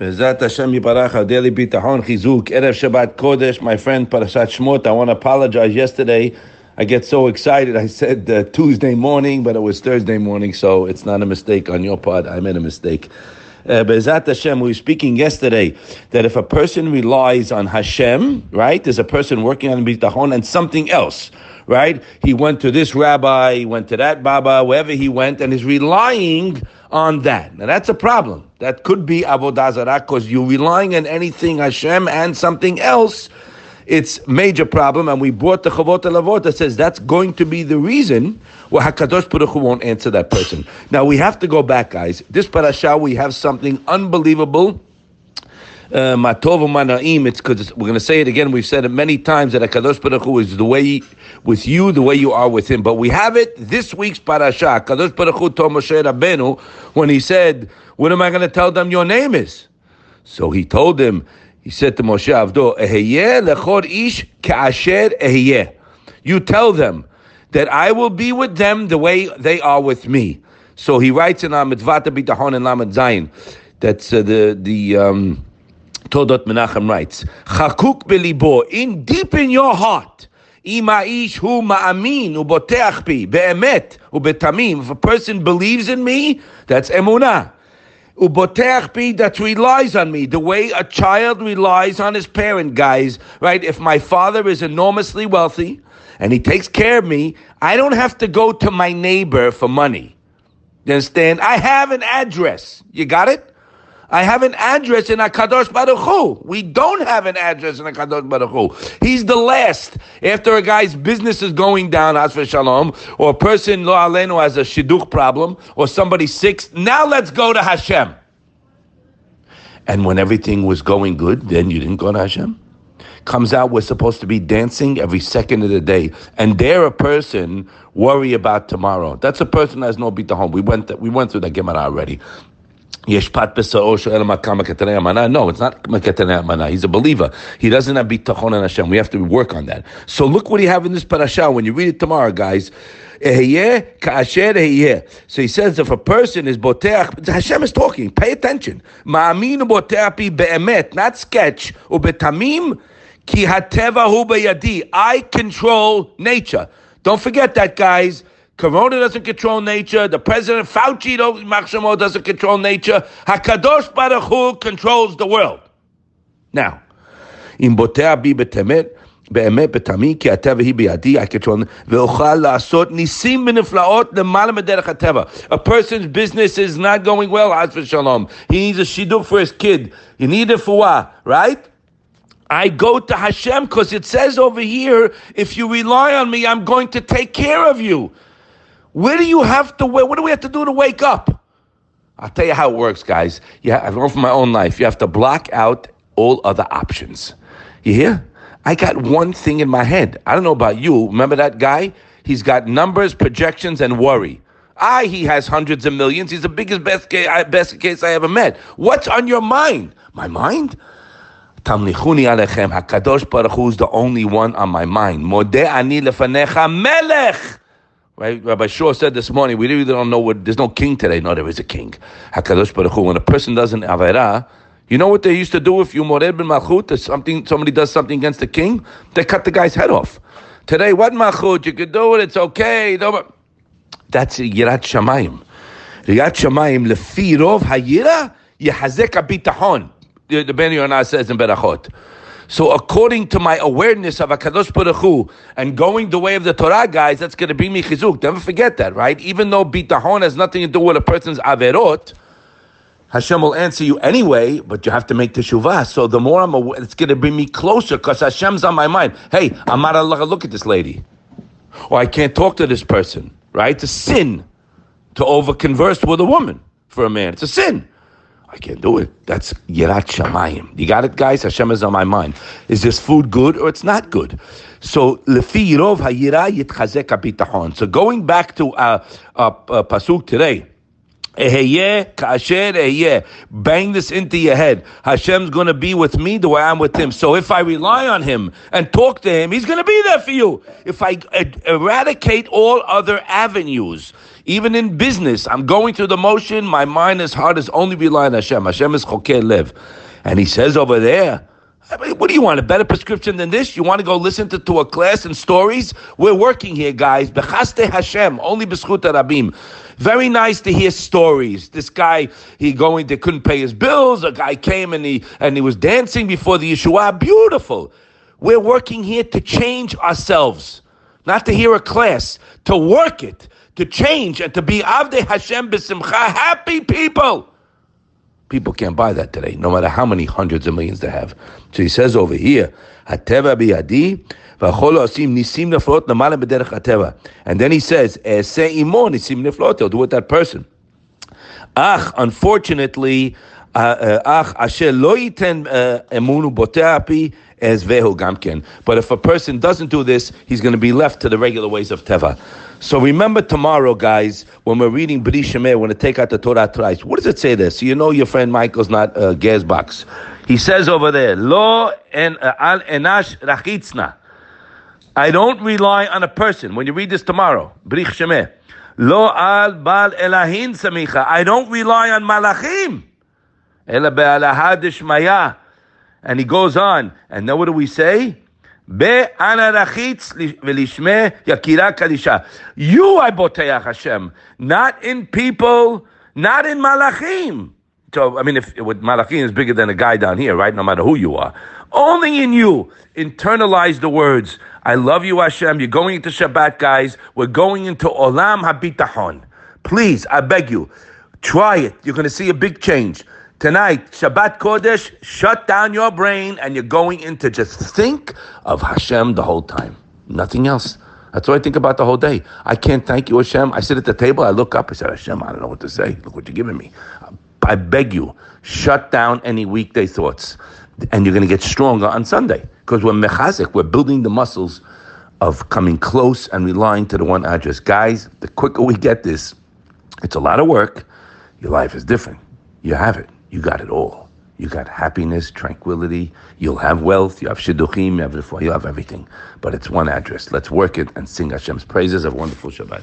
Bezat Hashem Yibarach, our daily bitachon, chizuk, Erev Shabbat Kodesh, my friend Parashat Shmot. I want to apologize yesterday. I get so excited. I said uh, Tuesday morning, but it was Thursday morning, so it's not a mistake on your part. I made a mistake. Uh, Bezat Hashem, we were speaking yesterday that if a person relies on Hashem, right, there's a person working on bitachon and something else, right? He went to this rabbi, he went to that baba, wherever he went, and is relying on that. Now that's a problem. That could be avodah zarah because you're relying on anything Hashem and something else. It's major problem, and we brought the Chavot Lavot that says that's going to be the reason why Hakadosh Baruch Hu won't answer that person. Now we have to go back, guys. This parasha we have something unbelievable matov manaim. It's because we're going to say it again. We've said it many times that Hakadosh Baruch Hu is the way with you, the way you are with Him. But we have it this week's parasha. Hakadosh Baruch Hu told Moshe Rabbeinu when he said, "What am I going to tell them your name is?" So he told him. He said to Moshe Avdo, lechor ish ka'asher. You tell them that I will be with them the way they are with me. So he writes in our mitzvah bitachon and lamed zayin. That's uh, the the. Um, Todot Menachem writes, Chakuk belibo, in deep in your heart, Imaish hu ma'amin uboteach bi, be'emet ubetamim. If a person believes in me, that's emunah. Uboteach bi, that relies on me, the way a child relies on his parent, guys, right? If my father is enormously wealthy and he takes care of me, I don't have to go to my neighbor for money. You understand? I have an address. You got it? I have an address in Akadosh Baruch Hu. We don't have an address in Akadosh Baruch Hu. He's the last. After a guy's business is going down, as for shalom, or a person lo alenu has a shidduch problem, or somebody sick. Now let's go to Hashem. And when everything was going good, then you didn't go to Hashem. Comes out, we're supposed to be dancing every second of the day, and dare a person worry about tomorrow. That's a person that has no bitahon. We went we went through that Gemara already. Yeshpat Shoel Makam Amana. No, it's not Ketanei Amana. He's a believer. He doesn't have bitachon and Hashem. We have to work on that. So look what he have in this parasha. When you read it tomorrow, guys. So he says if a person is boteach, Hashem is talking. Pay attention. Ma'amin boteach be'emet, not sketch. Ubetamim ki hateva hu. I control nature. Don't forget that, guys. Corona doesn't control nature. The president Fauci doesn't control nature. Hakadosh Baruch Hu controls the world. Now, in botea bi betemet. באמת בתמי, כי הטבע היא בידי, I control, ואוכל לעשות ניסים ונפלאות למעלה מדרך הטבע. A person's business is not going well, as for shalom. He needs a shidduch for his kid. He needs a fuah, right? I go to Hashem because it says over here, if you rely on me, I'm going to take care of you. Where do you have to? What do we have to do to wake up? I'll tell you how it works, guys. Yeah, I've learned from my own life. You have to block out all other options. You hear? I got one thing in my head. I don't know about you. Remember that guy? He's got numbers, projections, and worry. I, he has hundreds of millions. He's the biggest best case, best case I ever met. What's on your mind? My mind? Tamlichuni alechem. Hakadosh Baruch Hu is the only one on my mind. Modeh ani lefanecha melech. Right? Rabbi Shor said this morning, we really don't know what, there's no king today. No, there is a king. HaKadosh Baruch Hu. When a person does an Avera, you know what they used to do if you mored ben malchut, if something, somebody does something against the king? They cut the guy's head off. Today, what malchut? You could do it, it's okay. That's Yirat Shamayim. Yirat Shamayim, lefi rov hayira, yehazek abitahon. The Ben Yonah says in Berachot. So according to my awareness of Hakadosh Baruch Hu and going the way of the Torah, guys, that's going to bring me chizuk. Never forget that, right? Even though bitahon has nothing to do with a person's averot, Hashem will answer you anyway, but you have to make teshuvah. So the more I'm aware, it's going to bring me closer because Hashem's on my mind. Hey, Amar Allah, look at this lady. Or I can't talk to this person, right? It's a sin to over converse with a woman for a man. It's a sin. I can't do it. That's Yirat Shamayim. You got it, guys? Hashem is on my mind. Is this food good or it's not good? So, lefi yirov hayira yitchazek bitachon. So, going back to uh, uh, uh, pasuk today. Eyes, eh yeah, bang this into your head. Hashem's going to be with me the way I'm with him. So if I rely on him and talk to him, he's going to be there for you. If I eradicate all other avenues, Even in business, I'm going through the motion. My mind is heart is only relying on Hashem. Hashem is chokeh lev. And he says over there, I mean, what do you want? A better prescription than this? You want to go listen to, to a class and stories? We're working here, guys. Bechaste Hashem, only b'schut rabim. Very nice to hear stories. This guy, he going, they couldn't pay his bills. A guy came and he and he was dancing before the Yeshua. Beautiful. We're working here to change ourselves, not to hear a class, to work it, to change, and to be Avde Hashem b'simcha, happy people. People can't buy that today, no matter how many hundreds of millions they have. So he says over here, "Hateva biyadi, nisim neflot b'derech hateva." And then he says. He'll do with that person. Ach, unfortunately, uh, emunu boteapi as vehu gamken. But if a person doesn't do this, he's going to be left to the regular ways of teva. So remember tomorrow, guys, when we're reading Brich Shmei, we're going to take out the Torah twice. What does it say there? So you know your friend Michael's not a uh, gas box. He says over there, Lo en uh, al enash rachitzna. I don't rely on a person. When you read this tomorrow, Brich Shmei, Lo al bal elahin samicha. I don't rely on malachim. And he goes on. And now what do we say? You I boteach Hashem, not in people, not in malachim. So I mean, if with malachim is bigger than a guy down here, right? No matter who you are, only in you internalize the words. I love you, Hashem. You're going into Shabbat, guys. We're going into Olam Habitahon. Please, I beg you, try it. You're going to see a big change. Tonight, Shabbat Kodesh, shut down your brain and you're going into just think of Hashem the whole time. Nothing else. That's what I think about the whole day. I can't thank you, Hashem. I sit at the table, I look up, I said, Hashem, I don't know what to say. Look what you're giving me. I beg you, shut down any weekday thoughts. And you're going to get stronger on Sunday. Because we're mechazik, we're building the muscles of coming close and relying to the one address. Guys, the quicker we get this, it's a lot of work. Your life is different. You have it you got it all. You got happiness, tranquility. You'll have wealth. You have shidduchim. You have, have everything. But it's one address. Let's work it and sing Hashem's praises. Have a wonderful Shabbat.